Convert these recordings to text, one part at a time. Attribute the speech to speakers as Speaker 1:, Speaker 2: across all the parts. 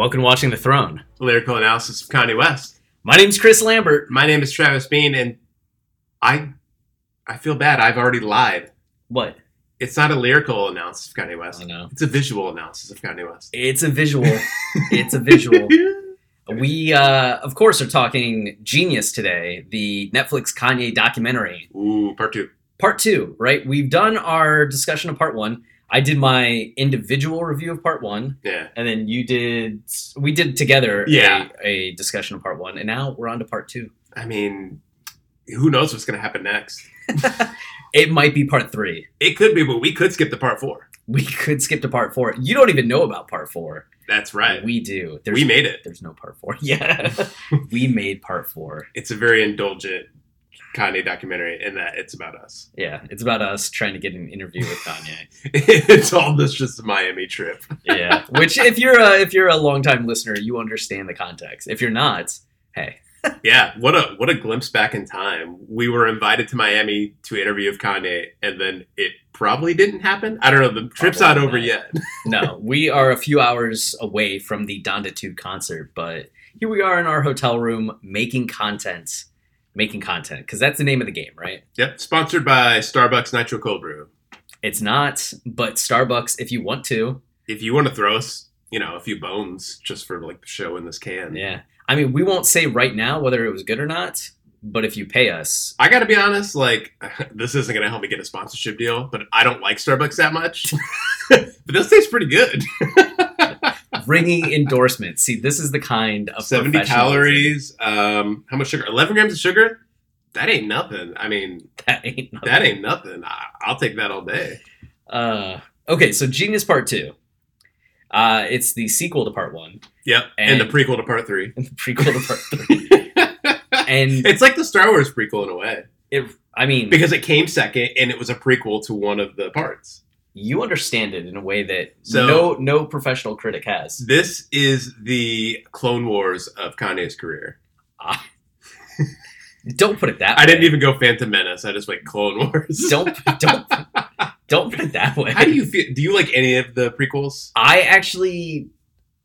Speaker 1: Welcome to Watching the Throne.
Speaker 2: lyrical analysis of Kanye West.
Speaker 1: My name is Chris Lambert.
Speaker 2: My name is Travis Bean, and I I feel bad. I've already lied.
Speaker 1: What?
Speaker 2: It's not a lyrical analysis of Kanye West.
Speaker 1: I know.
Speaker 2: It's a visual analysis of Kanye West.
Speaker 1: It's a visual. it's a visual. We, uh, of course, are talking Genius today, the Netflix Kanye documentary.
Speaker 2: Ooh, part two.
Speaker 1: Part two, right? We've done our discussion of part one. I did my individual review of part one,
Speaker 2: Yeah.
Speaker 1: and then you did, we did together
Speaker 2: Yeah.
Speaker 1: a, a discussion of part one, and now we're on to part two.
Speaker 2: I mean, who knows what's going to happen next?
Speaker 1: It might be part three.
Speaker 2: It could be, but we could skip to part four.
Speaker 1: We could skip to part four. You don't even know about part four.
Speaker 2: That's right.
Speaker 1: We do.
Speaker 2: We made it.
Speaker 1: There's no part four. Yeah. we made part four.
Speaker 2: It's a very indulgent Kanye documentary in that it's about us.
Speaker 1: Yeah. It's about us trying to get an interview with Kanye.
Speaker 2: it's all this just a Miami trip.
Speaker 1: Yeah. Which if you're a if you're a longtime listener, you understand the context. If you're not, hey.
Speaker 2: Yeah, what a what a glimpse back in time. We were invited to Miami to interview with Kanye, and then it probably didn't happen. I don't know. The trip's not over
Speaker 1: not.
Speaker 2: yet.
Speaker 1: No, we are a few hours away from the Donditude concert, but here we are in our hotel room making content. Making content, because that's the name of the game, right?
Speaker 2: Yep, sponsored by Starbucks Nitro Cold Brew.
Speaker 1: It's not, but Starbucks, if you want to,
Speaker 2: If you want to throw us, you know, a few bones just for like the show in this can.
Speaker 1: Yeah. I mean, we won't say right now whether it was good or not, but if you pay us,
Speaker 2: I got to be honest. Like, this isn't going to help me get a sponsorship deal, but I don't like Starbucks that much. but this tastes pretty good.
Speaker 1: ringing endorsements. See, this is the kind of
Speaker 2: Seventy calories. Um, how much sugar? Eleven grams of sugar. That ain't nothing. I mean,
Speaker 1: That ain't nothing.
Speaker 2: that ain't nothing. I, I'll take that all day.
Speaker 1: Uh, okay, so Genius Part Two. Uh, it's the sequel to Part One
Speaker 2: Yep, and,
Speaker 1: And-
Speaker 2: the prequel to Part Three.
Speaker 1: and the prequel to Part Three. And
Speaker 2: it's like the Star Wars prequel in a way
Speaker 1: it, I mean,
Speaker 2: because it came second and it was a prequel to one of the parts.
Speaker 1: You understand it in a way that
Speaker 2: So-
Speaker 1: no no professional critic has.
Speaker 2: This is the Clone Wars of Kanye's career.
Speaker 1: Ah. Don't put it that way.
Speaker 2: I didn't even go Phantom Menace. I just went Clone Wars.
Speaker 1: Don't don't don't put it that way.
Speaker 2: How do you feel? Do you like any of the prequels?
Speaker 1: I actually,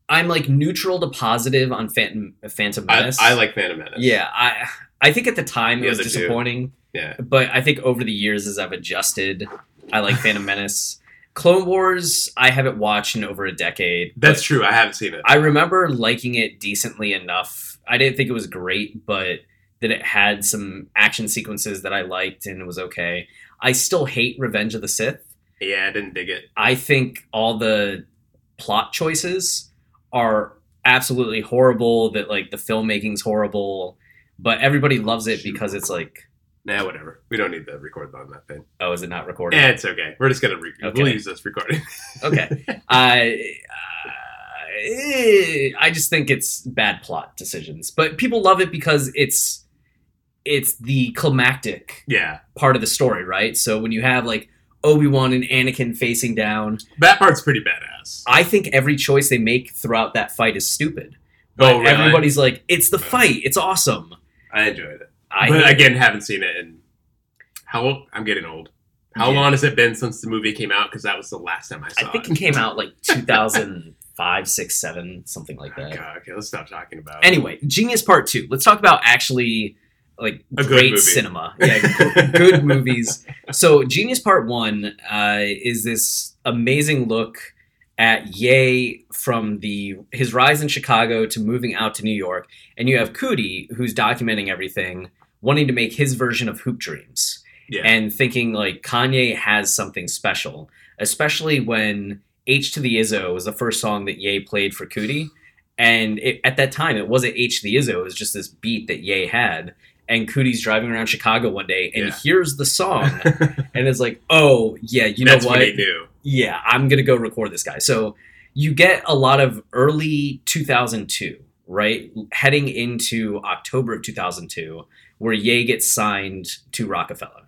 Speaker 1: I'm like neutral to positive on Phantom Phantom Menace.
Speaker 2: I like Phantom Menace.
Speaker 1: Yeah, I I think at the time
Speaker 2: The
Speaker 1: it was
Speaker 2: other two.
Speaker 1: disappointing,
Speaker 2: yeah.
Speaker 1: but I think over the years as I've adjusted, I like Phantom Menace. Clone Wars, I haven't watched in over a decade.
Speaker 2: That's true. I haven't seen it.
Speaker 1: I remember liking it decently enough. I didn't think it was great, but that it had some action sequences that I liked and it was okay. I still hate Revenge of the Sith.
Speaker 2: yeah, I didn't dig it.
Speaker 1: I think all the plot choices are absolutely horrible. That like the filmmaking's horrible, but everybody loves it because it's like,
Speaker 2: Nah, whatever. We don't need to record on that thing.
Speaker 1: oh, is it not recorded?
Speaker 2: Eh, it's okay. We're just gonna re-
Speaker 1: Okay.
Speaker 2: we'll use this recording.
Speaker 1: okay. I uh, I just think it's bad plot decisions, but people love it because it's it's the climactic
Speaker 2: yeah,
Speaker 1: part of the story, right? So when you have like Obi Wan and Anakin facing down,
Speaker 2: that part's pretty badass.
Speaker 1: I think every choice they make throughout that fight is stupid. But
Speaker 2: Oh, really?
Speaker 1: everybody's like, it's the fight. It's awesome.
Speaker 2: I enjoyed it,
Speaker 1: I
Speaker 2: but again, haven't seen it. And how? I'm getting old. How
Speaker 1: Yeah.
Speaker 2: long has it been since the movie came out? Because that was the last time I saw it.
Speaker 1: I think
Speaker 2: it.
Speaker 1: it came out like 2005, 6, 7, something like that.
Speaker 2: God, okay, let's stop talking about. it.
Speaker 1: Anyway, Genius Part 2. Let's talk about actually like
Speaker 2: A
Speaker 1: great cinema. Yeah, good movies. So Genius Part One uh, is this amazing look at Ye from the his rise in Chicago to moving out to New York, and you have Coodie who's documenting everything, wanting to make his version of Hoop Dreams
Speaker 2: Yeah.
Speaker 1: and thinking like Kanye has something special, especially when H to the Izzo was the first song that Ye played for Coodie. And it, at that time, it wasn't H to the Izzo, it was just this beat that Ye had. And Coodie's driving around Chicago one day and
Speaker 2: Yeah.
Speaker 1: hears the song and is like, oh, yeah, you know what?
Speaker 2: what.
Speaker 1: Yeah, I'm gonna go record this guy. So you get a lot of early 2002, right? Heading into October of 2002, where Ye gets signed to Roc-A-Fella.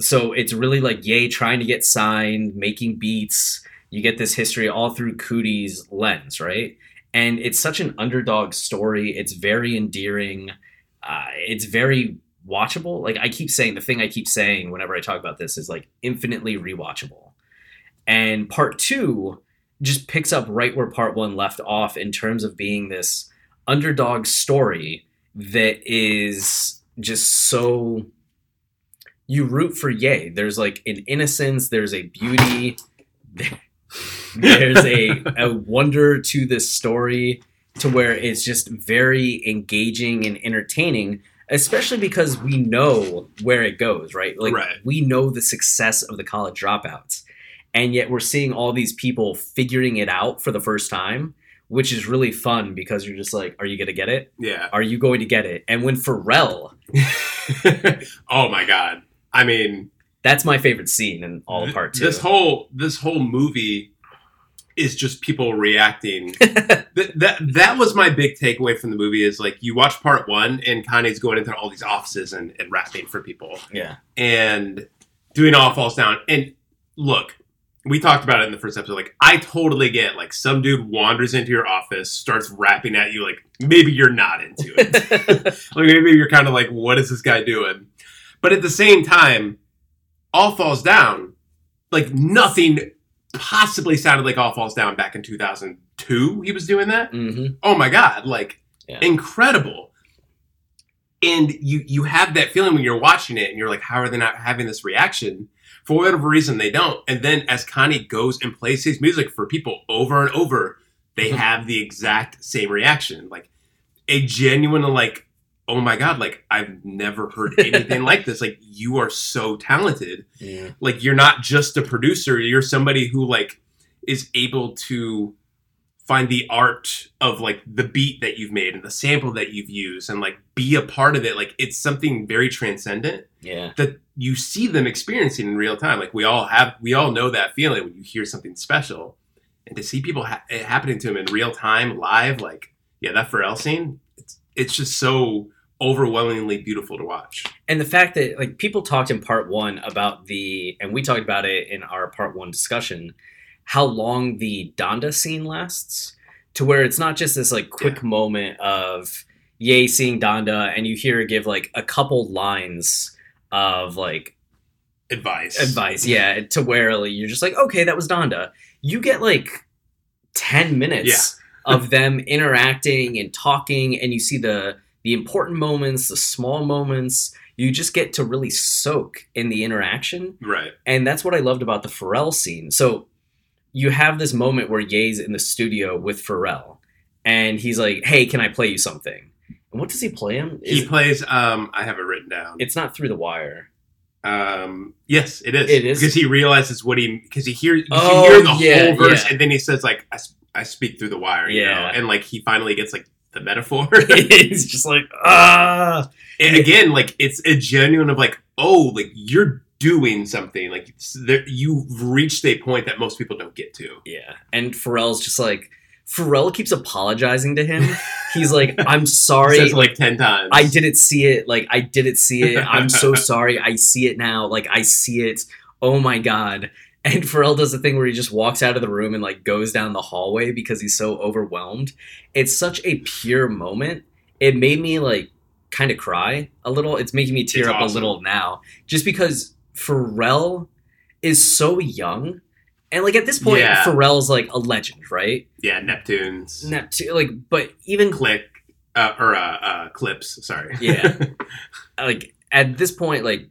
Speaker 1: So it's really like Ye trying to get signed, making beats. You get this history all through Coodie's lens, right? And it's such an underdog story. It's very endearing. Uh, it's very watchable. Like I keep saying, the thing I keep saying whenever I talk about this is like infinitely rewatchable. And part two just picks up right where part one left off in terms of being this underdog story that is just so you root for Ye There's like an innocence, there's a beauty, there's a, a wonder to this story to where it's just very engaging and entertaining especially because we know where it goes right? Like
Speaker 2: Right.
Speaker 1: we know the success of the college dropouts and yet we're seeing all these people figuring it out for the first time which is really fun because you're just like are you going to get it
Speaker 2: Yeah.
Speaker 1: are you going to get it and when pharrell
Speaker 2: oh my god. I mean,
Speaker 1: that's my favorite scene in all of part two
Speaker 2: This whole this whole movie is just people reacting. that, that that was my big takeaway from the movie is like you watch part one and Kanye's going into all these offices and, and rapping for people
Speaker 1: yeah
Speaker 2: and doing all falls down. And look, we talked about it in the first episode. Like, I totally get like some dude wanders into your office, starts rapping at you. Like, maybe you're not into it. like, maybe you're kind of like, what is this guy doing? But at the same time, all falls down. Like nothing possibly sounded like all falls down back in 2002. He was doing that
Speaker 1: Mm-hmm.
Speaker 2: oh my god like
Speaker 1: Yeah.
Speaker 2: incredible and you you have that feeling when you're watching it and you're like how are they not having this reaction for whatever reason they don't. And then as Kanye goes and plays his music for people over and over they
Speaker 1: Mhm.
Speaker 2: have the exact same reaction. Like a genuine like oh my god like i've never heard anything like this. Like you are so talented.
Speaker 1: Yeah.
Speaker 2: Like you're not just a producer. You're somebody who like is able to find the art of like the beat that you've made and the sample that you've used and like be a part of it. Like it's something very transcendent
Speaker 1: yeah.
Speaker 2: that you see them experiencing in real time. Like we all have we all know that feeling when you hear something special. And to see people ha- it happening to them in real time live like yeah that Pharrell scene it's it's just so overwhelmingly beautiful to watch.
Speaker 1: And the fact that like people talked in part one about the and we talked about it in our part one discussion how long the donda scene lasts to where it's not just this like quick
Speaker 2: Yeah.
Speaker 1: moment of Ye seeing donda and you hear her give like a couple lines of like
Speaker 2: advice.
Speaker 1: advice yeah to where like, you're just like okay that was donda. You get like 10 minutes of them interacting and talking and you see the the important moments the small moments. You just get to really soak in the interaction.
Speaker 2: Right.
Speaker 1: And that's what i loved about the pharrell scene. So you have this moment where ye's in the studio with pharrell and he's like hey can i play you something and what does he play him
Speaker 2: he plays um i have it written down
Speaker 1: it's not through the wire
Speaker 2: Um, yes, it is.
Speaker 1: It is?
Speaker 2: because he realizes what he because he hears
Speaker 1: Oh,
Speaker 2: hear the
Speaker 1: yeah,
Speaker 2: whole verse,
Speaker 1: yeah.
Speaker 2: and then he says like "I speak through the wire, you know?
Speaker 1: Yeah.
Speaker 2: and like he finally gets like the metaphor.
Speaker 1: he's just like ah
Speaker 2: and again, like it's a genuine of like oh, like you're doing something like you've reached a point that most people don't get to.
Speaker 1: Yeah. And Pharrell's just like Pharrell keeps apologizing to him. He's like, I'm sorry.
Speaker 2: says like ten times.
Speaker 1: I didn't see it. Like I didn't see it. I'm so sorry. I see it now. Like I see it. Oh my god. And Pharrell does the thing where he just walks out of the room and like goes down the hallway because he's so overwhelmed. It's such a pure moment. It made me like kind of cry a little. It's making me tear
Speaker 2: It's
Speaker 1: up
Speaker 2: awesome.
Speaker 1: a little now. Just because Pharrell is so young. And like at this point,
Speaker 2: Yeah.
Speaker 1: Pharrell's like a legend, right?
Speaker 2: Yeah, Neptunes,
Speaker 1: Neptune, like, but even
Speaker 2: Click, uh, or uh, uh, Clipse. Sorry.
Speaker 1: Yeah. like at this point, like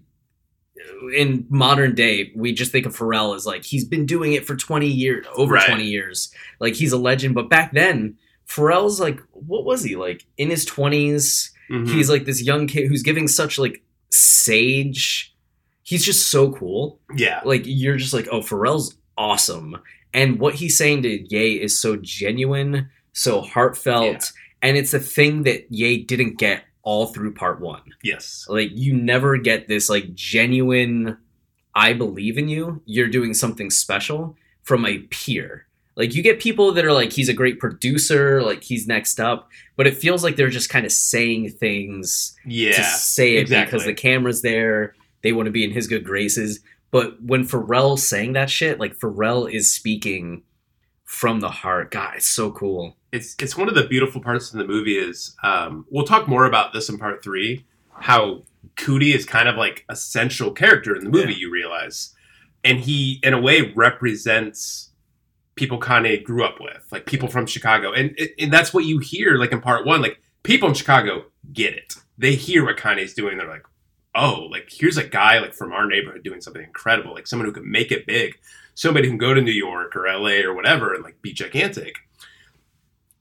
Speaker 1: in modern day, we just think of Pharrell as like he's been doing it for 20 years, over
Speaker 2: Right.
Speaker 1: 20 years. Like he's a legend. But back then, Pharrell's like, what was he? Like in his 20s,
Speaker 2: Mhm.
Speaker 1: he's like this young kid who's giving such like sage. He's just so cool.
Speaker 2: yeah.
Speaker 1: Like you're just like, oh, Pharrell's awesome. And what he's saying to Ye is so genuine, so heartfelt, and it's a thing that Ye didn't get all through part one.
Speaker 2: Yes.
Speaker 1: Like you never get this like genuine I believe in you. You're doing something special from a peer. Like you get people that are like he's a great producer, like he's next up, but it feels like they're just kind of saying things
Speaker 2: Yeah.
Speaker 1: to say it
Speaker 2: exactly.
Speaker 1: because the camera's there. They want to be in his good graces. But when Pharrell saying that shit, like Pharrell is speaking from the heart. God, it's so cool.
Speaker 2: it's it's one of the beautiful parts in the movie is um, we'll talk more about this in part three how Coodie is kind of like a central character in the movie you realize and he in a way represents people Kanye grew up with like people from Chicago and and that's what you hear like in part one like people in Chicago get it they hear what Kanye's doing they're like oh like here's a guy like from our neighborhood doing something incredible like someone who can make it big somebody who can go to New York or LA or whatever and like be gigantic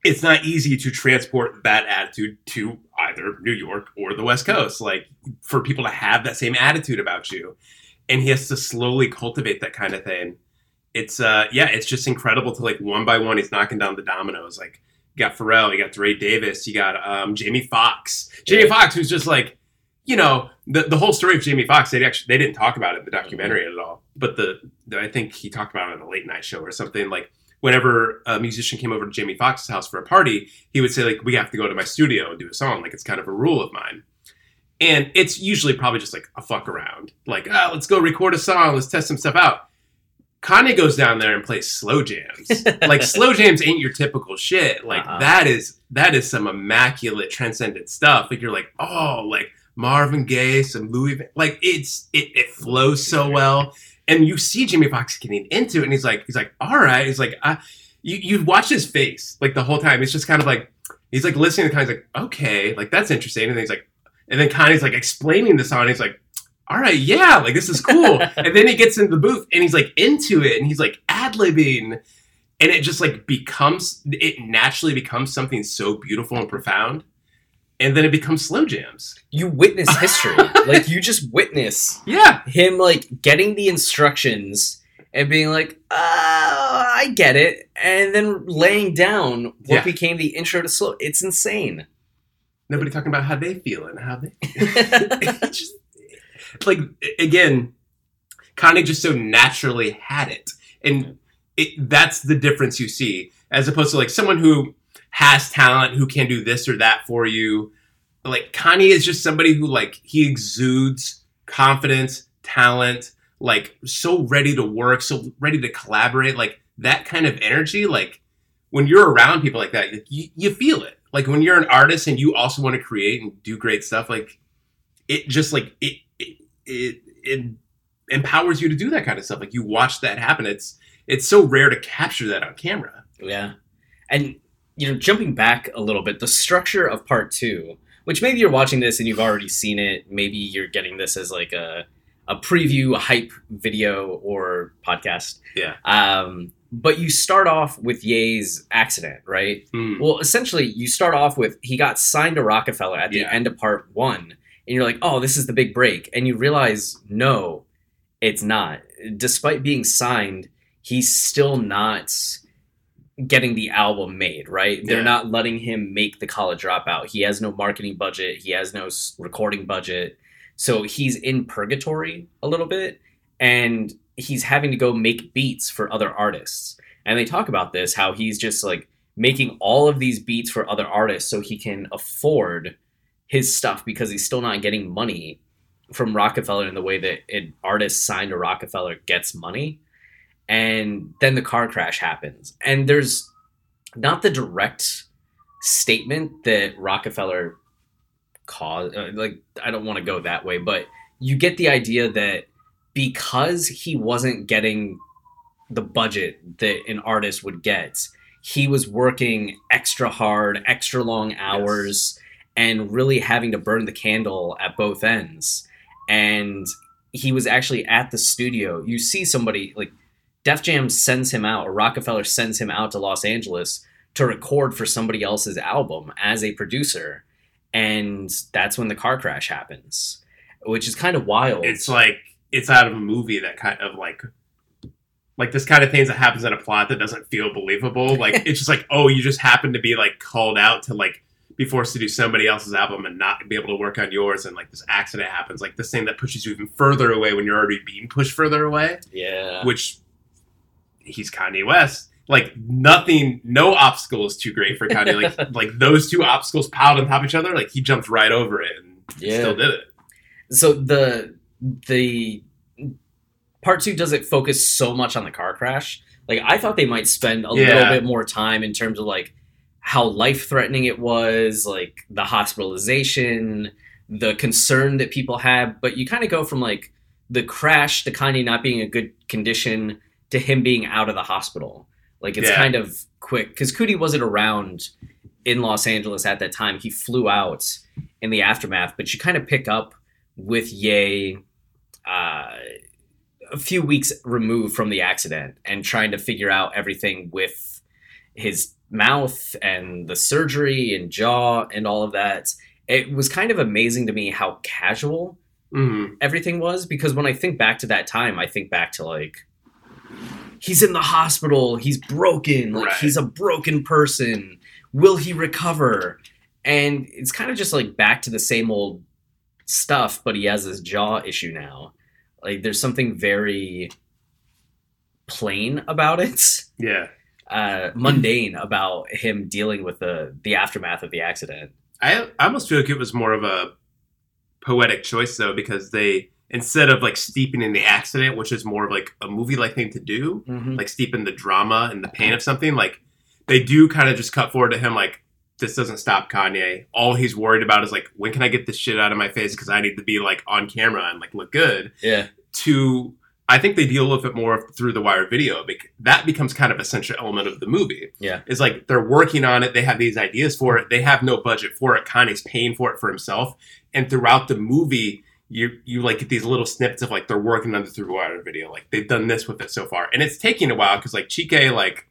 Speaker 2: it's not easy to transport that attitude to either New York or the West Coast. Like for people to have that same attitude about you, and he has to slowly cultivate that kind of thing. It's uh yeah, it's just incredible to like one by one he's knocking down the dominoes. Like you got Pharrell, you got DeRay Davis, you got um Jamie Foxx. Jamie
Speaker 1: Yeah.
Speaker 2: Foxx who's just like you know the the whole story of Jamie Foxx. They actually they didn't talk about it in the documentary at all, but the, the I think he talked about it on a late night show or something like whenever a musician came over to Jamie Foxx's house for a party, he would say like, "We have to go to my studio and do a song." Like it's kind of a rule of mine. And it's usually probably just like a fuck around, like, "Ah, let's go record a song, let's test some stuff out." Kanye goes down there and plays slow jams. like slow jams ain't your typical shit. Like
Speaker 1: Uh-uh.
Speaker 2: that is that is some immaculate transcendent stuff. Like you're like, oh, like Marvin Gaye, some Louis, like it's it, it flows so well. And you see Jamie Foxx getting into it, and he's like, he's like, all right, he's like, I, you you watch his face like the whole time. It's just kind of like he's like listening to Kanye's like, okay, like that's interesting, and then he's like, and then Kanye's like explaining the song, and he's like, all right, yeah, like this is cool, and then he gets into the booth and he's like into it, and he's like ad libbing, and it just like becomes it naturally becomes something so beautiful and profound, and then it becomes slow jams.
Speaker 1: You witness history. like you just witness
Speaker 2: Yeah,
Speaker 1: him like getting the instructions and being like, "Oh, I get it," and then laying down what
Speaker 2: Yeah.
Speaker 1: became the intro to slow. It's insane.
Speaker 2: nobody talking about how they feel and how they just, like again Kanye just so naturally had it and it, that's the difference you see as opposed to like someone who has talent who can do this or that for you. Like Kanye is just somebody who like he exudes confidence talent like so ready to work so ready to collaborate like that kind of energy like when you're around people like that you, you feel it. Like when you're an artist and you also want to create and do great stuff like it just like it it, it it empowers you to do that kind of stuff. Like you watch that happen. It's it's so rare to capture that on camera.
Speaker 1: Yeah. And, you know, jumping back a little bit, the structure of part two, which maybe you're watching this and you've already seen it. Maybe you're getting this as like a, a preview, a hype video or podcast.
Speaker 2: Yeah.
Speaker 1: Um, but you start off with Ye's accident, right?
Speaker 2: Hmm.
Speaker 1: Well, essentially, you start off with he got signed to Roc-A-Fella at the
Speaker 2: Yeah.
Speaker 1: end of part one, and you're like, oh, this is the big break. And you realize, no, it's not. Despite being signed, he's still not getting the album made, right? They're not letting him make the college dropout. He has no marketing budget, he has no recording budget. So he's in purgatory a little bit and he's having to go make beats for other artists. And they talk about this how he's just like making all of these beats for other artists so he can afford his stuff because he's still not getting money from Roc-A-Fella in the way that an artist signed to Roc-A-Fella gets money. And then the car crash happens. And there's not the direct statement that Roc-A-Fella caused. uh, Like, I don't want to go that way, but you get the idea that because he wasn't getting the budget that an artist would get, he was working extra hard, extra long hours, and really having to burn the candle at both ends. And he was actually at the studio. You see somebody like Def Jam sends him out, or Roc-A-Fella sends him out to Los Angeles to record for somebody else's album as a producer. And that's when the car crash happens, which is kind of wild.
Speaker 2: It's like it's out of a movie that kind of like like this kind of things that happens in a plot that doesn't feel believable. Like it's just like, oh, you just happen to be like called out to like be forced to do somebody else's album and not be able to work on yours and like this accident happens, like this thing that pushes you even further away when you're already being pushed further away.
Speaker 1: yeah.
Speaker 2: Which he's Kanye West. Like nothing, no obstacle is too great for Kanye. Like like those two obstacles piled on top of each other, like he jumped right over it and
Speaker 1: Yeah.
Speaker 2: still did it.
Speaker 1: so the the part two doesn't focus so much on the car crash like i thought they might spend a little bit more time in terms of like how life threatening it was like the hospitalization the concern that people had but you kind of go from like the crash to kanye not being a good condition to him being out of the hospital like it's
Speaker 2: Yeah.
Speaker 1: kind of quick because coodie wasn't around in los angeles at that time he flew out in the aftermath but you kind of pick up with Ye uh, a few weeks removed from the accident and trying to figure out everything with his mouth and the surgery and jaw and all of that. It was kind of amazing to me how casual
Speaker 2: hmm
Speaker 1: everything was because when I think back to that time, I think back to like he's in the hospital, he's broken, like
Speaker 2: Right.
Speaker 1: he's a broken person. Will he recover? And it's kind of just like back to the same old stuff, but he has this jaw issue now. Like there's something very plain about it.
Speaker 2: Yeah.
Speaker 1: Uh, mundane about him dealing with the the aftermath of the accident.
Speaker 2: I, I almost feel like it was more of a poetic choice though, because they instead of like steeping in the accident, which is more of like a movie like thing to do, mm-hmm. like steep in the drama and the pain of something, like they do kind of just cut forward to him like this doesn't stop Kanye. All he's worried about is like when can I get this shit out of my face because I need to be like on camera and like look good.
Speaker 1: Yeah.
Speaker 2: To I think they deal with it more through the wire video. bec- That becomes kind of a central element of the movie.
Speaker 1: Yeah.
Speaker 2: is like they're working on it. They have these ideas for it. They have no budget for it. Kanye's paying for it for himself. And throughout the movie, you you like get these little snippets of like they're working on the through wire video. Like they've done this with it so far, and it's taking a while because like Chike, like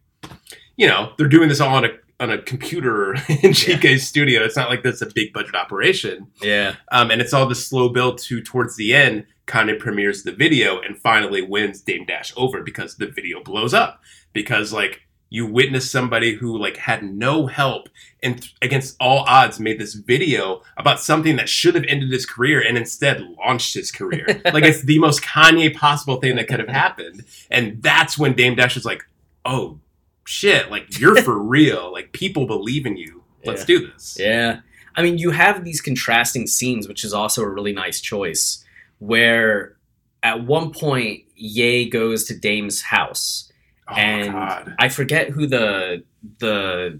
Speaker 2: you know, they're doing this all on a on a computer in Chike's studio. It's not like this a big budget operation.
Speaker 1: Yeah.
Speaker 2: Um, and it's all this slow build to towards the end. Kanye premieres the video and finally wins Dame Dash over because the video blows up. Because like you witness somebody who like had no help and th- against all odds made this video about something that should have ended his career and instead launched his career. like it's the most Kanye possible thing that could have happened. And that's when Dame Dash is like, "Oh shit! Like you're for real. Like people believe in you. Let's
Speaker 1: Yeah.
Speaker 2: do this."
Speaker 1: Yeah. I mean, you have these contrasting scenes, which is also a really nice choice, where at one point Ye goes to Dame's house,
Speaker 2: Oh
Speaker 1: and
Speaker 2: God.
Speaker 1: I forget who the the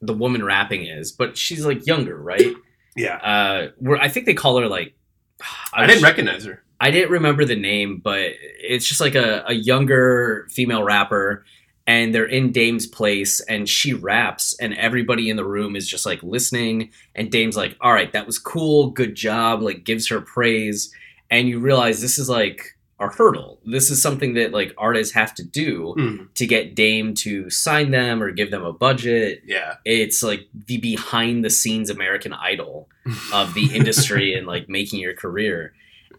Speaker 1: the woman rapping is, but she's like younger, right?
Speaker 2: Yeah.
Speaker 1: Uh, where I think they call her like
Speaker 2: I didn't recognize her.
Speaker 1: I didn't remember the name, but it's just like a, a younger female rapper, and they're in Dame's place, and she raps, and everybody in the room is just like listening, and Dame's like, "All right, that was cool, good job," like gives her praise, and you realize this is like a hurdle. This is something that like artists have to do
Speaker 2: Hmm.
Speaker 1: to get Dame to sign them or give them a budget.
Speaker 2: Yeah.
Speaker 1: It's like the behind the scenes American Idol of the industry and like making your career.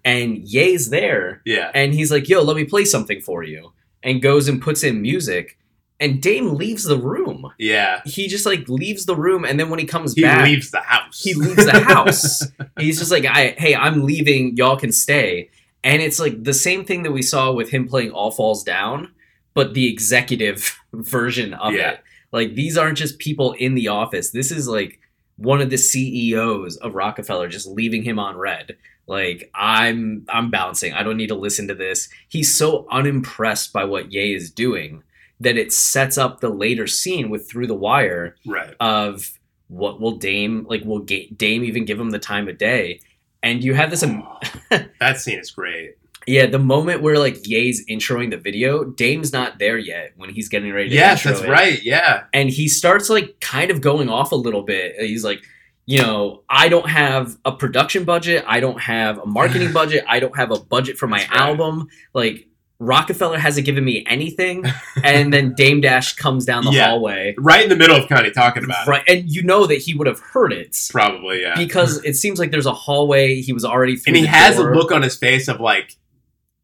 Speaker 1: And Ye's there
Speaker 2: Yeah.
Speaker 1: and he's like, yo, let me play something for you. And goes and puts in music. And Dame leaves the room.
Speaker 2: Yeah.
Speaker 1: He just like leaves the room. And then when he comes
Speaker 2: He
Speaker 1: back,
Speaker 2: leaves the house.
Speaker 1: he leaves the house. He's just like, I, hey, I'm leaving. Y'all can stay. And it's like the same thing that we saw with him playing All Falls Down, but the executive version of
Speaker 2: Yeah.
Speaker 1: it. Like these aren't just people in the office. This is like one of the CEOs of Roc-A-Fella just leaving him on red. Like I'm I'm bouncing. I don't need to listen to this. He's so unimpressed by what Ye is doing that it sets up the later scene with Through the Wire
Speaker 2: right.
Speaker 1: of what will Dame like will Dame even give him the time of day? And you have this am-
Speaker 2: that scene is great.
Speaker 1: Yeah, the moment where like Ye's introing the video, Dame's not there yet when he's getting ready to
Speaker 2: Yes, that's
Speaker 1: it.
Speaker 2: right. Yeah.
Speaker 1: and he starts like kind of going off a little bit. Uh, he's like, you know, I don't have a production budget, I don't have a marketing budget, I don't have a budget for my
Speaker 2: right.
Speaker 1: album. Like Roc-A-Fella hasn't given me anything, and then Dame Dash comes down the
Speaker 2: Yeah.
Speaker 1: hallway,
Speaker 2: Right in the middle of Kanye talking about it.
Speaker 1: right? And you know that he would have heard it
Speaker 2: Probably, yeah.
Speaker 1: because it seems like there's a hallway. He was already
Speaker 2: and he has
Speaker 1: door.
Speaker 2: a look on his face of like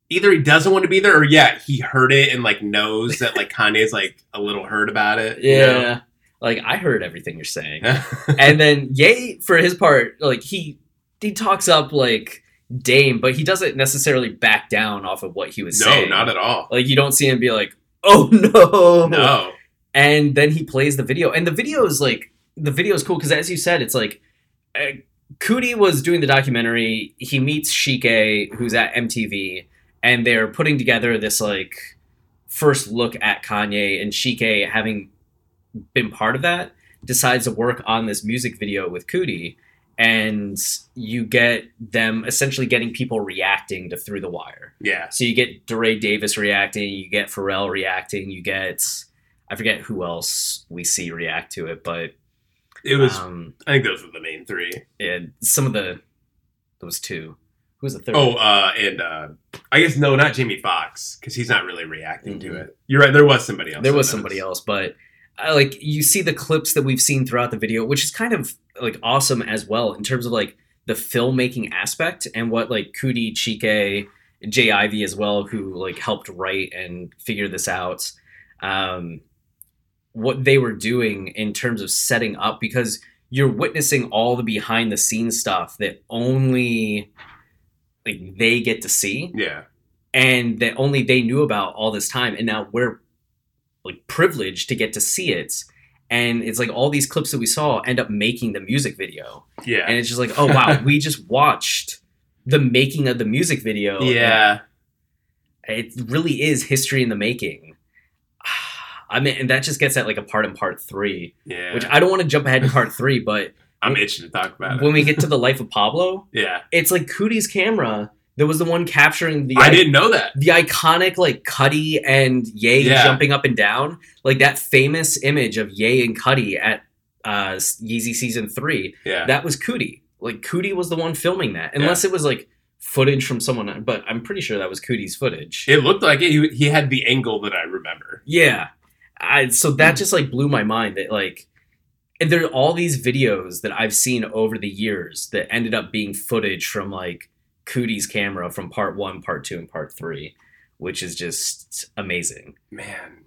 Speaker 2: either he doesn't want to be there or yeah, he heard it and like knows that like Kanye's like a little hurt about it. you know?
Speaker 1: Yeah, like I heard everything you're saying. and then Ye, for his part, like he he talks up like Dame, but he doesn't necessarily back down off of what he was
Speaker 2: no,
Speaker 1: saying.
Speaker 2: No, not at all.
Speaker 1: Like you don't see him be like, "Oh no!"
Speaker 2: No.
Speaker 1: And then he plays the video, and the video is like the video is cool because, as you said, it's like uh, Coodie was doing the documentary. He meets Chike, who's at MTV, and they're putting together this like first look at Kanye, and Chike, having been part of that, decides to work on this music video with Coodie, and you get them essentially getting people reacting to Through the Wire.
Speaker 2: Yeah.
Speaker 1: So you get DeRay Davis reacting, you get Pharrell reacting, you get I forget who else we see react to it, but
Speaker 2: It was
Speaker 1: um,
Speaker 2: I think those were the main three.
Speaker 1: and some of the those two. Who was the third?
Speaker 2: Oh, uh and uh I guess no, not Jamie Foxx, because he's not really reacting to
Speaker 1: Mhm.
Speaker 2: it. You're right, there was somebody else.
Speaker 1: there was somebody else, but like you see the clips that we've seen throughout the video, which is kind of like awesome as well in terms of like the filmmaking aspect and what like Coodie, Chike, J. Ivy as well, who like helped write and figure this out. Um, what they were doing in terms of setting up because you're witnessing all the behind the scenes stuff that only like they get to see
Speaker 2: Yeah.
Speaker 1: and that only they knew about all this time and now we're like privileged to get to see it and it's like all these clips that we saw end up making the music video
Speaker 2: Yeah.
Speaker 1: and it's just like oh wow we just watched the making of the music video
Speaker 2: yeah.
Speaker 1: it really is history in the making i mean and that just gets at like a part in part three
Speaker 2: Yeah.
Speaker 1: which i don't want to jump ahead to part three but
Speaker 2: I'm itching to talk about
Speaker 1: when
Speaker 2: it.
Speaker 1: we get to the life of pablo
Speaker 2: yeah.
Speaker 1: it's like coodie's camera that was the one capturing the
Speaker 2: I didn't know that.
Speaker 1: the iconic like Cudi and Ye
Speaker 2: Yeah.
Speaker 1: jumping up and down, like that famous image of Ye and Cudi at uh, Yeezy season three.
Speaker 2: Yeah.
Speaker 1: That was Coodie. Like Coodie was the one filming that, unless it was like footage from someone. But I'm pretty sure that was Coodie's footage.
Speaker 2: it looked like it. He, he had the angle that I remember.
Speaker 1: yeah, I, so that just like blew my mind that like. And there are all these videos that I've seen over the years that ended up being footage from like Coodie's camera from part one, part two, and part three, which is just amazing.
Speaker 2: Man.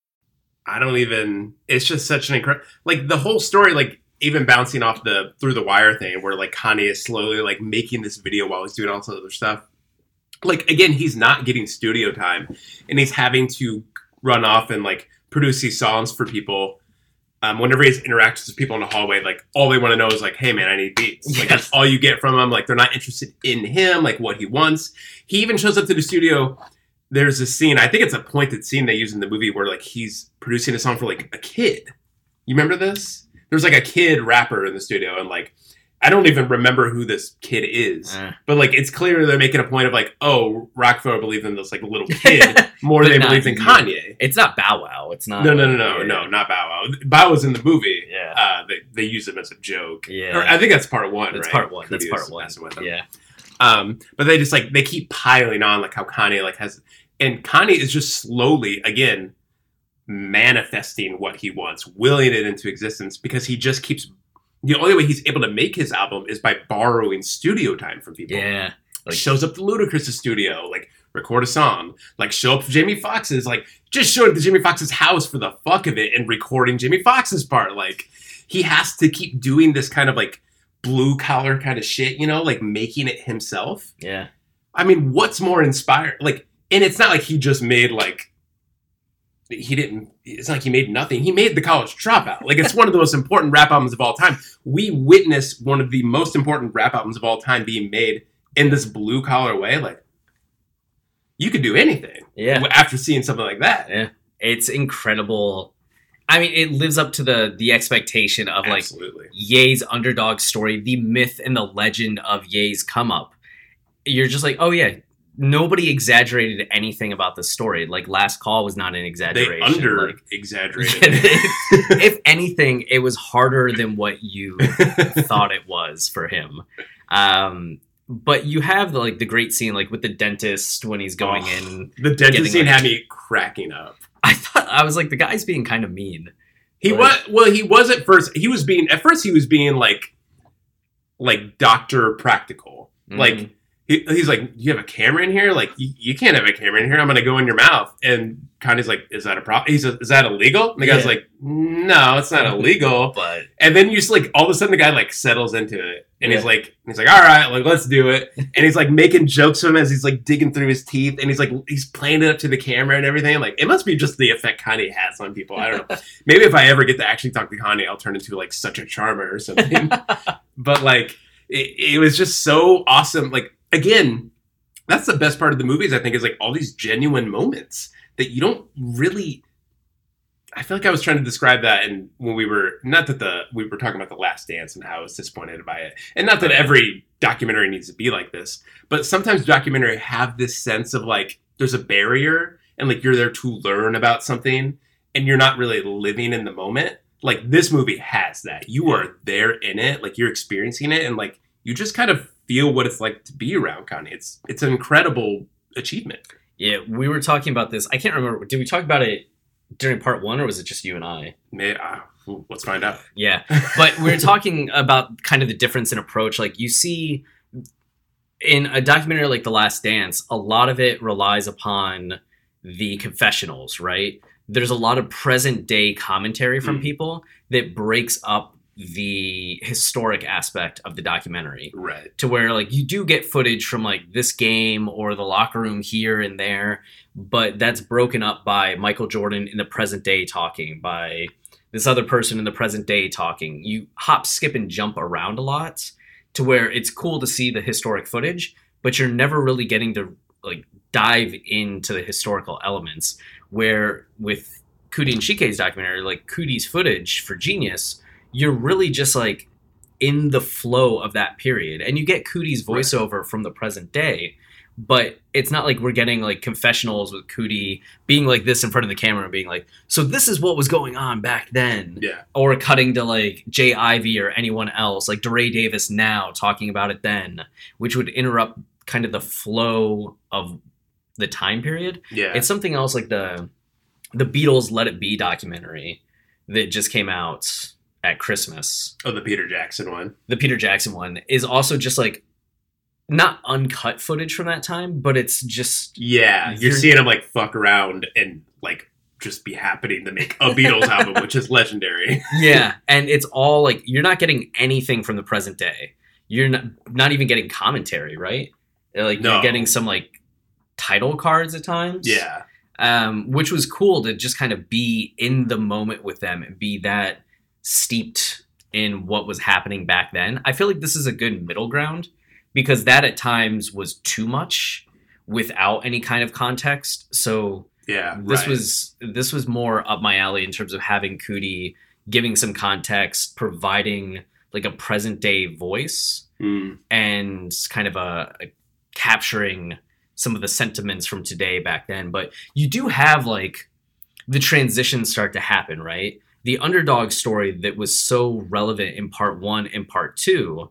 Speaker 2: I don't even. It's just such an incredible, like the whole story, like even bouncing off the through the wire thing, where like Kanye is slowly like making this video while he's doing all this other stuff. Like again, he's not getting studio time, and he's having to run off and like produce these songs for people. Um, whenever he's interactions with people in the hallway, like all they want to know is like, "Hey man, I need beats." Like that's all you get from him. Like they're not interested in him, like what he wants. He even shows up to the studio there's a scene i think it's a pointed scene they use in the movie where like he's producing a song for like a kid you remember this there's like a kid rapper in the studio and like i don't even remember who this kid is
Speaker 1: Uh.
Speaker 2: but like it's clear they're making a point of like oh roc-a-fella believed in this like little kid more than they
Speaker 1: not
Speaker 2: believed in kanye
Speaker 1: It's not Bow Wow. It's not.
Speaker 2: no no no no no not bow wow bow was in the movie
Speaker 1: Yeah.
Speaker 2: uh they, they use him as a joke
Speaker 1: Yeah.
Speaker 2: or i think that's part one
Speaker 1: That's
Speaker 2: right?
Speaker 1: part one. That's part one.
Speaker 2: messing with him.
Speaker 1: Yeah.
Speaker 2: Um, but they just like they keep piling on like how Kanye like has and Kanye is just slowly again manifesting what he wants, willing it into existence because he just keeps the only way he's able to make his album is by borrowing studio time from people.
Speaker 1: Yeah.
Speaker 2: Like shows up to Ludacris' studio, like record a song, like show up to Jamie Foxx's, like just showing up to Jamie Foxx's house for the fuck of it and recording Jamie Foxx's part. Like he has to keep doing this kind of like blue collar kind of shit, you know, like making it himself
Speaker 1: Yeah.
Speaker 2: I mean, what's more inspired? Like, and it's not like he just made like he didn't. It's not like he made nothing. He made the college dropout. Like, it's one of the most important rap albums of all time. We witness one of the most important rap albums of all time being made in this blue collar way. Like, you could do anything.
Speaker 1: Yeah.
Speaker 2: After seeing something like that.
Speaker 1: Yeah. It's incredible. I mean, it lives up to the the expectation of like
Speaker 2: Absolutely.
Speaker 1: Ye's underdog story, the myth and the legend of Ye's come up. You're just like, oh yeah, nobody exaggerated anything about the story. Like Last Call was not an exaggeration.
Speaker 2: They under
Speaker 1: like,
Speaker 2: exaggerated.
Speaker 1: if anything, it was harder than what you thought it was for him. Um, but you have the, like the great scene, like with the dentist when he's going
Speaker 2: Oh.
Speaker 1: in.
Speaker 2: the dentist
Speaker 1: Getting,
Speaker 2: scene
Speaker 1: like-
Speaker 2: had me cracking up.
Speaker 1: I thought I was like, the guy's being kind of mean.
Speaker 2: He
Speaker 1: Like-
Speaker 2: was well. He was at first. He was being at first. He was being like, like Doctor Practical. Like
Speaker 1: Mhm.
Speaker 2: He, he's like, you have a camera in here. Like you, you can't have a camera in here. I'm gonna go in your mouth. And Kanye's like, is that a problem? He's like, is that illegal? And the guy's
Speaker 1: Yeah.
Speaker 2: like, no, it's not illegal.
Speaker 1: but
Speaker 2: And then you just like all of a sudden the guy like settles into it, and he's like, he's like, all right, like let's do it. And he's like making jokes of him as he's like digging through his teeth, and he's like he's playing it up to the camera and everything. Like it must be just the effect Kanye has on people. I don't know. Maybe if I ever get to actually talk to Kanye, I'll turn into like such a charmer or something. but like it, it was just so awesome. Like again, that's the best part of the movies. I think is like all these genuine moments that you don't really. I feel like I was trying to describe that, and when we were not that the we were talking about the Last Dance and how I was disappointed by it, and not that every documentary needs to be like this, but sometimes documentary have this sense of like there's a barrier, and like you're there to learn about something, and you're not really living in the moment. Like this movie has that. You are there in it, like you're experiencing it, and like you just kind of feel what it's like to be around Kanye. It's it's an incredible achievement.
Speaker 1: yeah, we were talking about this. I can't remember. Did we talk about it during part one, or was it just you and I?
Speaker 2: May, uh, let's find out.
Speaker 1: Yeah, but we are talking about kind of the difference in approach. Like you see in a documentary like The Last Dance, a lot of it relies upon the confessionals, right? There's a lot of present day commentary from
Speaker 2: Mm.
Speaker 1: people that breaks up the historic aspect of the documentary
Speaker 2: Right.
Speaker 1: to where like you do get footage from like this game or the locker room here and there, but that's broken up by Michael Jordan in the present day talking, by this other person in the present day talking. You hop, skip, and jump around a lot to where it's cool to see the historic footage, but you're never really getting to like dive into the historical elements. Where with Coodie and Chike's documentary, like Coodie's footage for Genius, you're really just like in the flow of that period. And you get Coodie's voiceover from the present day, but it's not like we're getting like confessionals with Coodie being like this in front of the camera and being like, so this is what was going on back then.
Speaker 2: Yeah.
Speaker 1: Or cutting to like J. Ivy or anyone else, like DeRay Davis now talking about it then, which would interrupt kind of the flow of the time period.
Speaker 2: Yeah.
Speaker 1: It's something else like the the Beatles Let It Be documentary that just came out at Christmas
Speaker 2: oh, the Peter Jackson one.
Speaker 1: the Peter Jackson one is also just like not uncut footage from that time, but it's just
Speaker 2: Yeah, you're
Speaker 1: You're-
Speaker 2: seeing him like fuck around and like just be happening to make a Beatles album, which is legendary.
Speaker 1: yeah, and it's all like you're not getting anything from the present day. You're not not even getting commentary, right? Like
Speaker 2: No.
Speaker 1: you're getting some like title cards at times.
Speaker 2: Yeah,
Speaker 1: um, which was cool to just kind of be in the moment with them and be that steeped in what was happening back then. I feel like this is a good middle ground because that at times was too much without any kind of context. So
Speaker 2: yeah.
Speaker 1: this
Speaker 2: right.
Speaker 1: was this was more up my alley in terms of having Coodie giving some context, providing like a present day voice
Speaker 2: Mm,
Speaker 1: and kind of a, a capturing some of the sentiments from today back then but you do have like the transitions start to happen right the underdog story that was so relevant in part one and part two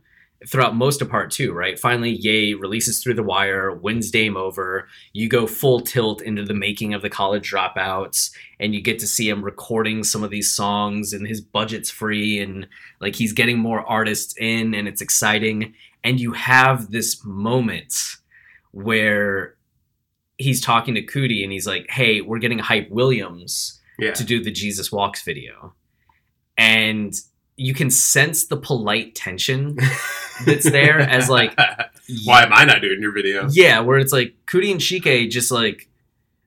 Speaker 1: throughout most of part two right? Finally Ye releases through the wire wins dame over. You go full tilt into the making of the college dropouts and you get to see him recording some of these songs and his budget's free and like he's getting more artists in and it's exciting. And you have this moment where he's talking to Coodie and he's like, "Hey, we're getting Hype Williams
Speaker 2: yeah.
Speaker 1: to do the Jesus Walks video," and you can sense the polite tension that's there as like
Speaker 2: Why am I not doing your video?
Speaker 1: Yeah, where it's like Coodie and Chike just like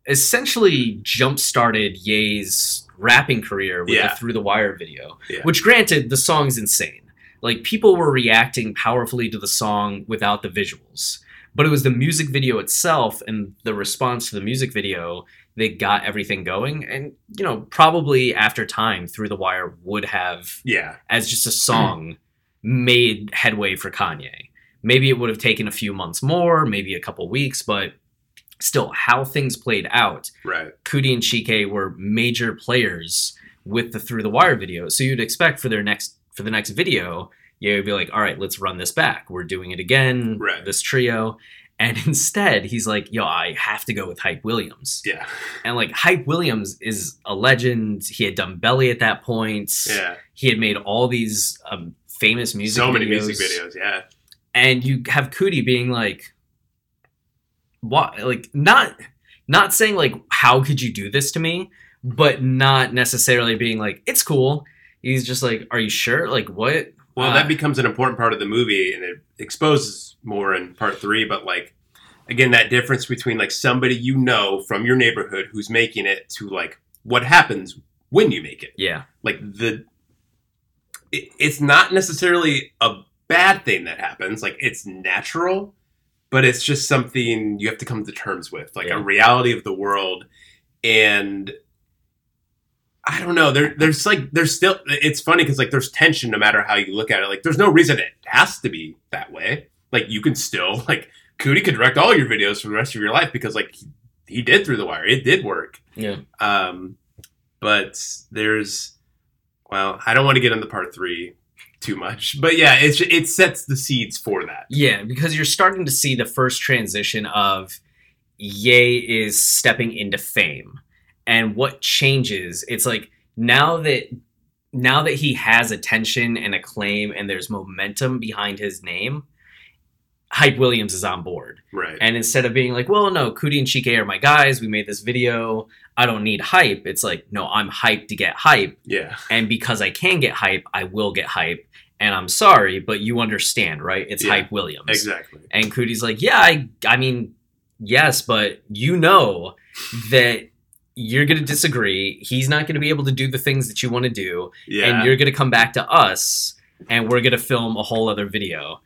Speaker 1: essentially jump started Ye's rapping career with
Speaker 2: Yeah.
Speaker 1: the Through the Wire video.
Speaker 2: Yeah.
Speaker 1: Which granted, the song's insane. Like people were reacting powerfully to the song without the visuals. But it was the music video itself and the response to the music video that got everything going. And, you know, probably after time, Through the Wire would have
Speaker 2: Yeah.
Speaker 1: as just a song made headway for Kanye. Maybe it would have taken a few months more, maybe a couple weeks, but still, how things played out,
Speaker 2: Right.
Speaker 1: Coodie and Chike were major players with the Through the Wire video. So you'd expect for their next for the next video, yeah, would be like, all right, let's run this back. We're doing it again,
Speaker 2: Right.
Speaker 1: this trio. And instead, he's like, yo, I have to go with Hype Williams.
Speaker 2: Yeah.
Speaker 1: And like Hype Williams is a legend. He had done Belly at that point
Speaker 2: Yeah.
Speaker 1: he had made all these um, famous music
Speaker 2: so
Speaker 1: videos.
Speaker 2: many music videos. Yeah.
Speaker 1: and you have Coodie being like what like not not saying like how could you do this to me but not necessarily being like it's cool he's just like are you sure like what
Speaker 2: Well,
Speaker 1: Uh,
Speaker 2: that becomes an important part of the movie, and it exposes more in part three. But like, again, that difference between like somebody you know from your neighborhood who's making it to like what happens when you make it.
Speaker 1: yeah
Speaker 2: Like the, it, it's not necessarily a bad thing that happens. Like it's natural, but it's just something you have to come to terms with, like
Speaker 1: Yeah.
Speaker 2: a reality of the world, and. I don't know. There, there's like, there's still. It's funny because like, there's tension no matter how you look at it. Like, there's no reason it has to be that way. Like, you can still like, Coodie could direct all your videos for the rest of your life because like, he, he did through the wire. It did work.
Speaker 1: yeah
Speaker 2: Um, but there's, well, I don't want to get into part three too much, but yeah, it's it sets the seeds for that.
Speaker 1: yeah because you're starting to see the first transition of Ye is stepping into fame. And what changes, it's like now that now that he has attention and acclaim and there's momentum behind his name, Hype Williams is on board.
Speaker 2: Right.
Speaker 1: And instead of being like, well, no, Coodie and Chike are my guys, we made this video, I don't need hype. It's like, no, I'm hyped to get hype.
Speaker 2: yeah.
Speaker 1: And because I can get hype, I will get hype. And I'm sorry, but you understand, right? It's
Speaker 2: Yeah,
Speaker 1: Hype Williams.
Speaker 2: Exactly.
Speaker 1: And Coodie's like, yeah, I, I mean, yes, but you know that you're going to disagree. He's not going to be able to do the things that you want to do.
Speaker 2: Yeah.
Speaker 1: And you're going to come back to us and we're going to film a whole other video.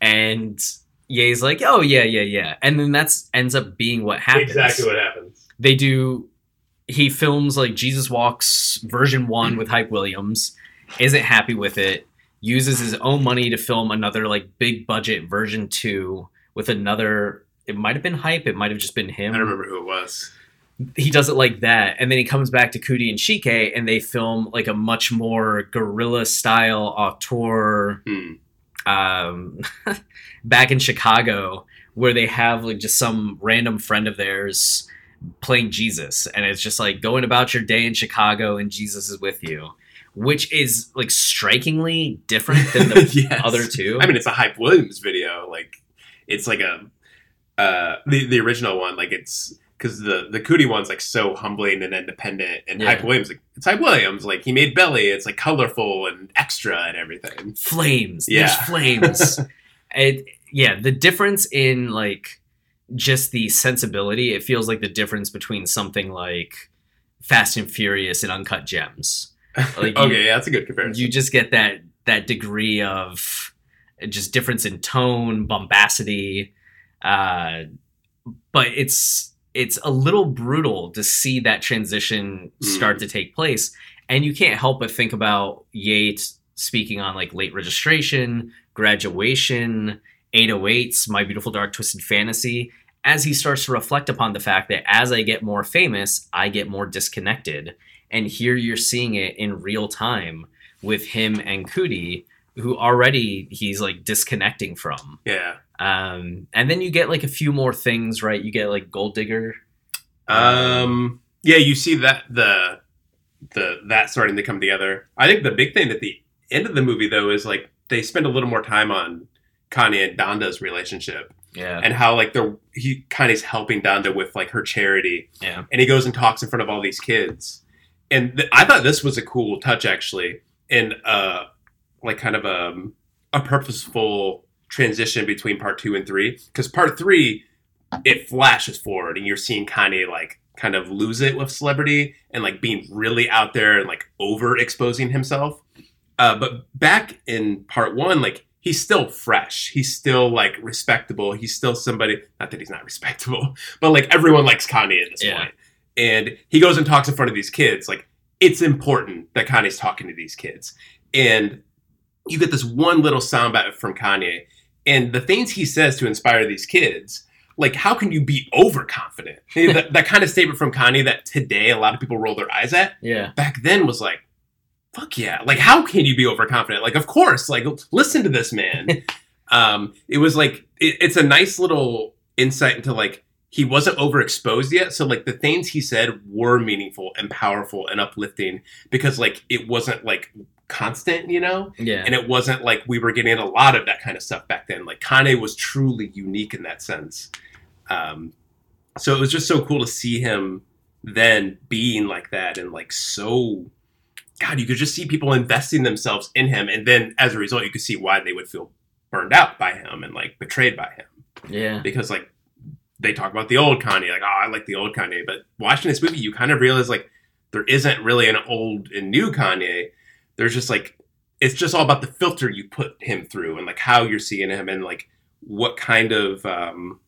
Speaker 1: And Ye's like, oh, yeah, yeah, yeah. And then that's ends up being what happens.
Speaker 2: exactly what happens.
Speaker 1: They do, he films like Jesus Walks version one with Hype Williams, isn't happy with it, uses his own money to film another like big budget version two with another. It might have been Hype. It might have just been him
Speaker 2: I don't remember who it was.
Speaker 1: He does it like that and then he comes back to Coodie and Chike and they film like a much more guerrilla style auteur
Speaker 2: Hmm.
Speaker 1: um back in Chicago where they have like just some random friend of theirs playing Jesus and it's just like going about your day in Chicago and Jesus is with you which is like strikingly different than the
Speaker 2: Yes.
Speaker 1: other two
Speaker 2: I mean, it's a Hype Williams video. Like, it's like a uh, the the original one. Like, it's because the the Coodie one's like so humbling and independent, and
Speaker 1: Yeah.
Speaker 2: Hype Williams, like, it's Hype Williams. Like, he made Belly. It's like colorful and extra and everything.
Speaker 1: flames.
Speaker 2: Yeah.
Speaker 1: There's flames. it, yeah, the difference in like just the sensibility, it feels like the difference between something like Fast and Furious and Uncut Gems. Like you-
Speaker 2: okay, yeah, that's a good comparison.
Speaker 1: You just get that that degree of just difference in tone, bombacity. Uh, but it's it's a little brutal to see that transition start
Speaker 2: Mm.
Speaker 1: to take place, and you can't help but think about Yates speaking on like late registration, graduation, 808s, My Beautiful Dark Twisted Fantasy, as he starts to reflect upon the fact that as I get more famous, I get more disconnected. And here you're seeing it in real time with him and Coodie, who already he's like disconnecting from.
Speaker 2: yeah.
Speaker 1: Um, and then you get like a few more things, right? You get like Gold Digger.
Speaker 2: Um. Yeah, you see that the the that starting to come together. I think the big thing at the end of the movie though is like they spend a little more time on Kanye and Donda's relationship
Speaker 1: Yeah.
Speaker 2: and how like they're he Kanye's helping Donda with like her charity,
Speaker 1: yeah.
Speaker 2: and he goes and talks in front of all these kids. And th- I thought this was a cool touch actually, and uh, like kind of a a purposeful transition between part two and three because part three it flashes forward and you're seeing Kanye like kind of lose it with celebrity and like being really out there and like overexposing himself. Uh, but back in part one, like he's still fresh. He's still like respectable. He's still somebody. Not that he's not respectable, but like everyone likes Kanye at this
Speaker 1: Yeah.
Speaker 2: point. And he goes and talks in front of these kids. Like it's important that Kanye's talking to these kids. And you get this one little soundbite from Kanye, and the things he says to inspire these kids. Like, how can you be overconfident? that, that kind of statement from Kanye that today a lot of people roll their eyes at
Speaker 1: Yeah.
Speaker 2: back then was like, fuck yeah. Like, how can you be overconfident? Like, of course, like, listen to this man. um, it was like, it, it's a nice little insight into like, he wasn't overexposed yet. So, like, the things he said were meaningful and powerful and uplifting because, like, it wasn't like constant, you know?
Speaker 1: Yeah.
Speaker 2: And it wasn't like we were getting a lot of that kind of stuff back then. Like, Kanye was truly unique in that sense. Um, so it was just so cool to see him then being like that and like so god you could just see people investing themselves in him and then as a result you could see why they would feel burned out by him and like betrayed by him
Speaker 1: yeah.
Speaker 2: because like they talk about the old kanye like oh i like the old kanye but watching this movie you kind of realize like there isn't really an old and new kanye there's just like it's just all about the filter you put him through and like how you're seeing him and like what kind of um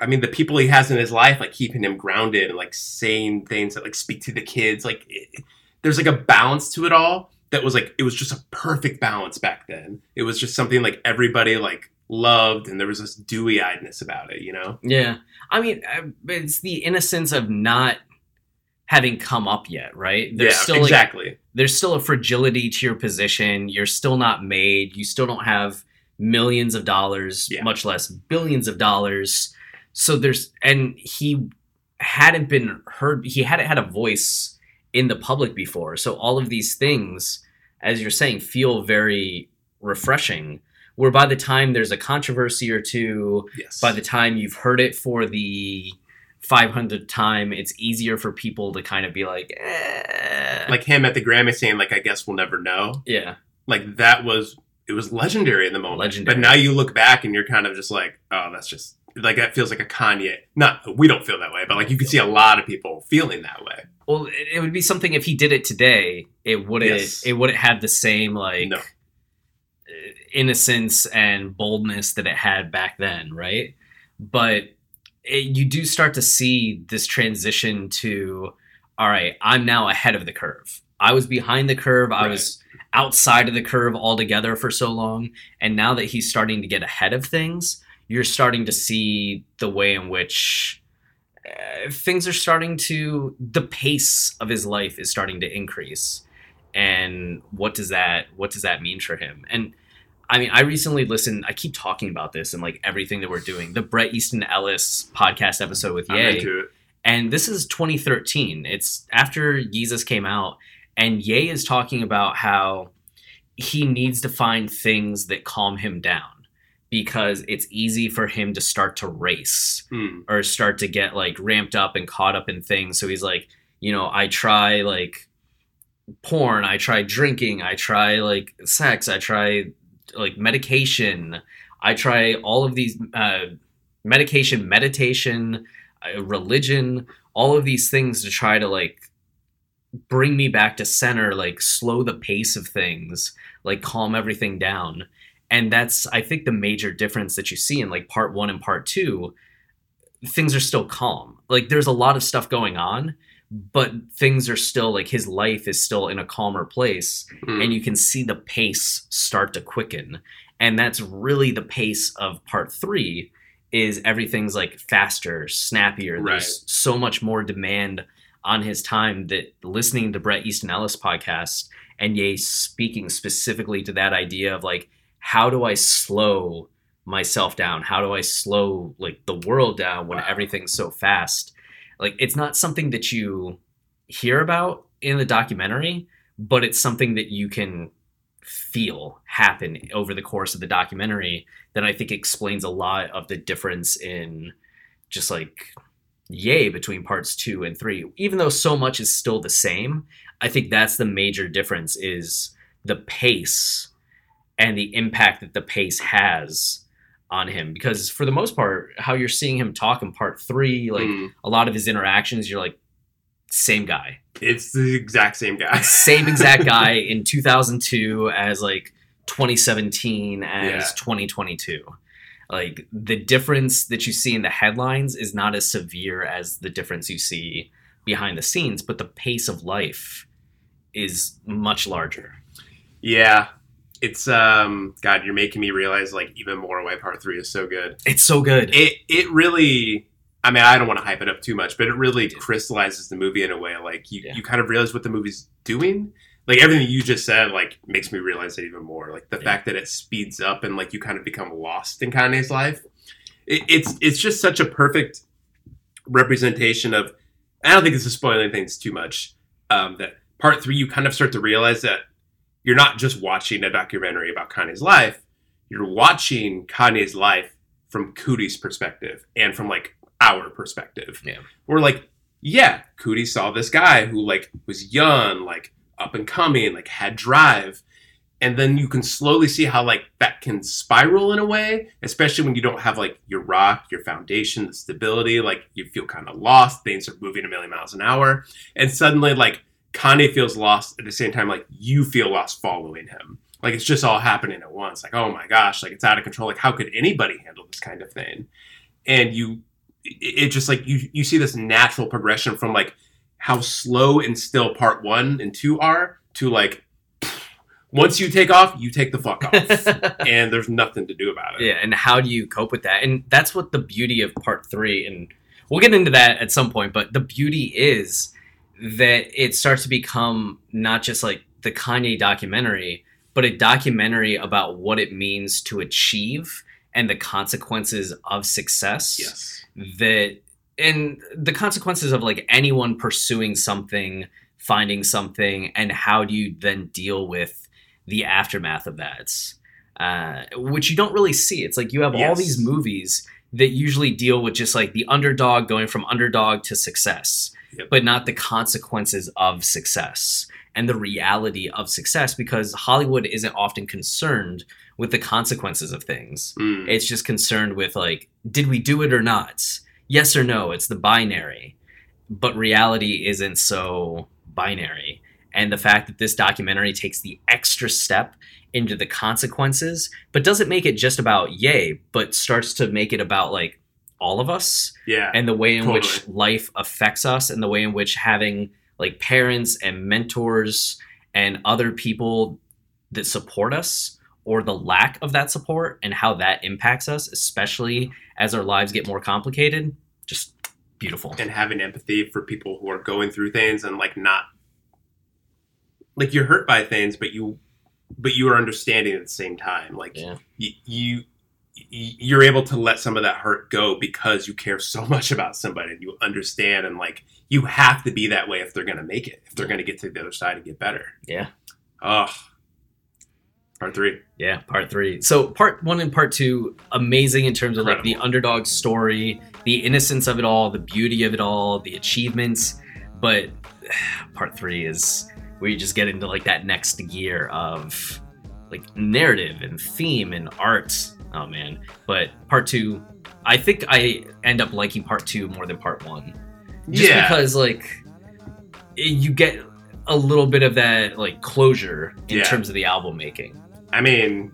Speaker 2: I mean, the people he has in his life, like keeping him grounded and like saying things that like speak to the kids. Like, it, there's like a balance to it all that was like it was just a perfect balance back then. It was just something like everybody like loved, and there was this dewy eyedness about it. You know?
Speaker 1: Yeah. I mean, uh, it's the innocence of not having come up yet, right? There's
Speaker 2: yeah,
Speaker 1: still like,
Speaker 2: exactly.
Speaker 1: there's still a fragility to your position. You're still not made. You still don't have millions of dollars,
Speaker 2: Yeah.
Speaker 1: much less billions of dollars. So there's and he hadn't been heard. He hadn't had a voice in the public before. So all of these things, as you're saying, feel very refreshing. Where by the time there's a controversy or two,
Speaker 2: yes.
Speaker 1: by the time you've heard it for the 500th time, it's easier for people to kind of be like, eh.
Speaker 2: like him at the Grammy saying like, "I guess we'll never know."
Speaker 1: yeah,
Speaker 2: Like that was it was legendary in the moment.
Speaker 1: Legendary.
Speaker 2: But now you look back and you're kind of just like, "Oh, that's just." Like that feels like a Kanye. Not we don't feel that way, but like you can see a lot of people feeling that way.
Speaker 1: Well, it, would be something if he did it today, it wouldn't
Speaker 2: Yes.
Speaker 1: it wouldn't have the same like
Speaker 2: No.
Speaker 1: innocence and boldness that it had back then, right? But it, you do start to see this transition to all right, I'm now ahead of the curve. I was behind the curve. I
Speaker 2: Right.
Speaker 1: was outside of the curve altogether for so long, and now that he's starting to get ahead of things, you're starting to see the way in which uh, things are starting to the pace of his life is starting to increase and what does that what does that mean for him and i mean i recently listened i keep talking about this and like everything that we're doing the bret easton ellis podcast episode with Ye, and this is 2013 it's after Yeezus came out and ye is talking about how he needs to find things that calm him down because it's easy for him to start to race
Speaker 2: Hmm.
Speaker 1: or start to get like ramped up and caught up in things. So he's like, you know, I try like porn, I try drinking, I try like sex, I try like medication, I try all of these uh, medication, meditation, uh, religion, all of these things to try to like bring me back to center, like slow the pace of things, like calm everything down. And that's, I think, the major difference that you see in like part one and part two things are still calm. Like there's a lot of stuff going on, but things are still like his life is still in a calmer place
Speaker 2: Hmm.
Speaker 1: and you can see the pace start to quicken. And that's really the pace of part 3 is everything's like faster, snappier.
Speaker 2: Right.
Speaker 1: There's so much more demand on his time that listening to Bret Easton Ellis podcast and Ye speaking specifically to that idea of like how do I slow myself down? How do I slow like the world down when
Speaker 2: Wow.
Speaker 1: everything's so fast? Like it's not something that you hear about in the documentary, but it's something that you can feel happen over the course of the documentary that I think explains a lot of the difference in just like Ye between parts 2 and 3. Even though so much is still the same, I think that's the major difference is the pace and the impact that the pace has on him because for the most part how you're seeing him talk in part 3 like
Speaker 2: Mm.
Speaker 1: a lot of his interactions you're like same guy
Speaker 2: It's the exact same guy.
Speaker 1: same exact guy in 2002 as like 2017 as
Speaker 2: Yeah.
Speaker 1: 2022 like the difference that you see in the headlines is not as severe as the difference you see behind the scenes but the pace of life is much larger
Speaker 2: Yeah. It's um God, you're making me realize like even more why part three is so good.
Speaker 1: it's so good
Speaker 2: It it really I mean, I don't want to hype it up too much, but it really crystallizes the movie in a way like you,
Speaker 1: Yeah.
Speaker 2: you kind of realize what the movie's doing. Like everything you just said, like makes me realize it even more. Like the
Speaker 1: Yeah.
Speaker 2: fact that it speeds up and like you kind of become lost in Kanye's life. It, it's it's just such a perfect representation of. I don't think this is spoiling things too much. Um, that part three, you kind of start to realize that you're not just watching a documentary about Kanye's life. You're watching Kanye's life from Coodie's perspective and from like our perspective.
Speaker 1: Yeah.
Speaker 2: We're like, yeah, Coodie saw this guy who like was young, like up and coming, like had drive. And then you can slowly see how like that can spiral in a way, especially when you don't have like your rock, your foundation, the stability, like you feel kind of lost, things are moving a million miles an hour. And suddenly like Kanye feels lost at the same time, like you feel lost following him. Like it's just all happening at once. Like, oh my gosh, like it's out of control. Like, how could anybody handle this kind of thing? And you, it it just like you, you see this natural progression from like how slow and still part one and two are to like once you take off, you take the fuck off, and there's nothing to do about it.
Speaker 1: Yeah, and how do you cope with that? And that's what the beauty of part three, and we'll get into that at some point, but the beauty is that it starts to become not just like the Kanye documentary, but a documentary about what it means to achieve and the consequences of success.
Speaker 2: Yes.
Speaker 1: That and the consequences of like anyone pursuing something, finding something, and how do you then deal with the aftermath of that? uh, which you don't really see. It's like you have all these movies that usually deal with just like the underdog going from underdog to success,
Speaker 2: Yep.
Speaker 1: but not the consequences of success and the reality of success because Hollywood isn't often concerned with the consequences of things.
Speaker 2: Mm.
Speaker 1: It's just concerned with like, did we do it or not? Yes or no. It's the binary. But reality isn't so binary. And the fact that this documentary takes the extra step into the consequences, but doesn't make it just about Ye, but starts to make it about like all of us
Speaker 2: Yeah.
Speaker 1: and the way in which life affects us and the way in which having like parents and mentors and other people that support us or the lack of that support and how that impacts us especially as our lives get more complicated just beautiful
Speaker 2: and having empathy for people who are going through things and like not like you're hurt by things but you but you are understanding at the same time like
Speaker 1: Yeah.
Speaker 2: you, you you're able to let some of that hurt go because you care so much about somebody and you understand and like you have to be that way if they're going to make it if they're going to get to the other side and get better
Speaker 1: yeah
Speaker 2: oh part three
Speaker 1: Yeah, part three. So part one and part two, amazing in terms of like the underdog story, the innocence of it all, the beauty of it all, the achievements. But part three is where you just get into like that next gear of like narrative and theme and art. Oh man. But part two, I think I end up liking part two more than part one. Just
Speaker 2: yeah
Speaker 1: because like you get a little bit of that like closure in
Speaker 2: Yeah.
Speaker 1: terms of the album making.
Speaker 2: I mean,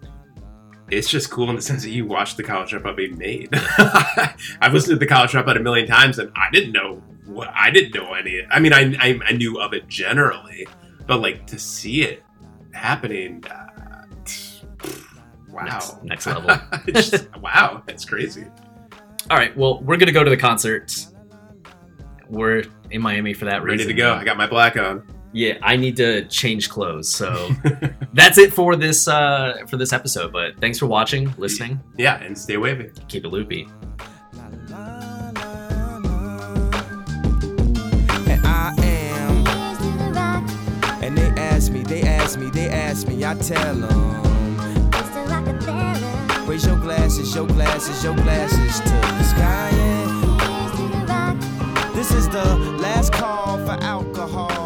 Speaker 2: it's just cool in the sense that you watched the college dropout being made. I've listened to the college dropout a million times, and I didn't know what I didn't know any. I mean, I, I I knew of it generally, but like to see it happening, uh, wow,
Speaker 1: Next- next level.
Speaker 2: It's just- wow, that's crazy.
Speaker 1: All right, well, we're gonna go to the concert. We're in Miami for that
Speaker 2: Ready to go. I got my black on.
Speaker 1: Yeah, I need to change clothes, so that's it for this uh, for this episode. But thanks for watching, listening.
Speaker 2: Yeah, and stay wavy.
Speaker 1: Keep it loopy.
Speaker 3: and I am. And they ask me, they ask me, they ask me, I tell them. Raise your glasses, your glasses, your glasses to the sky. yeah. This is the last call for alcohol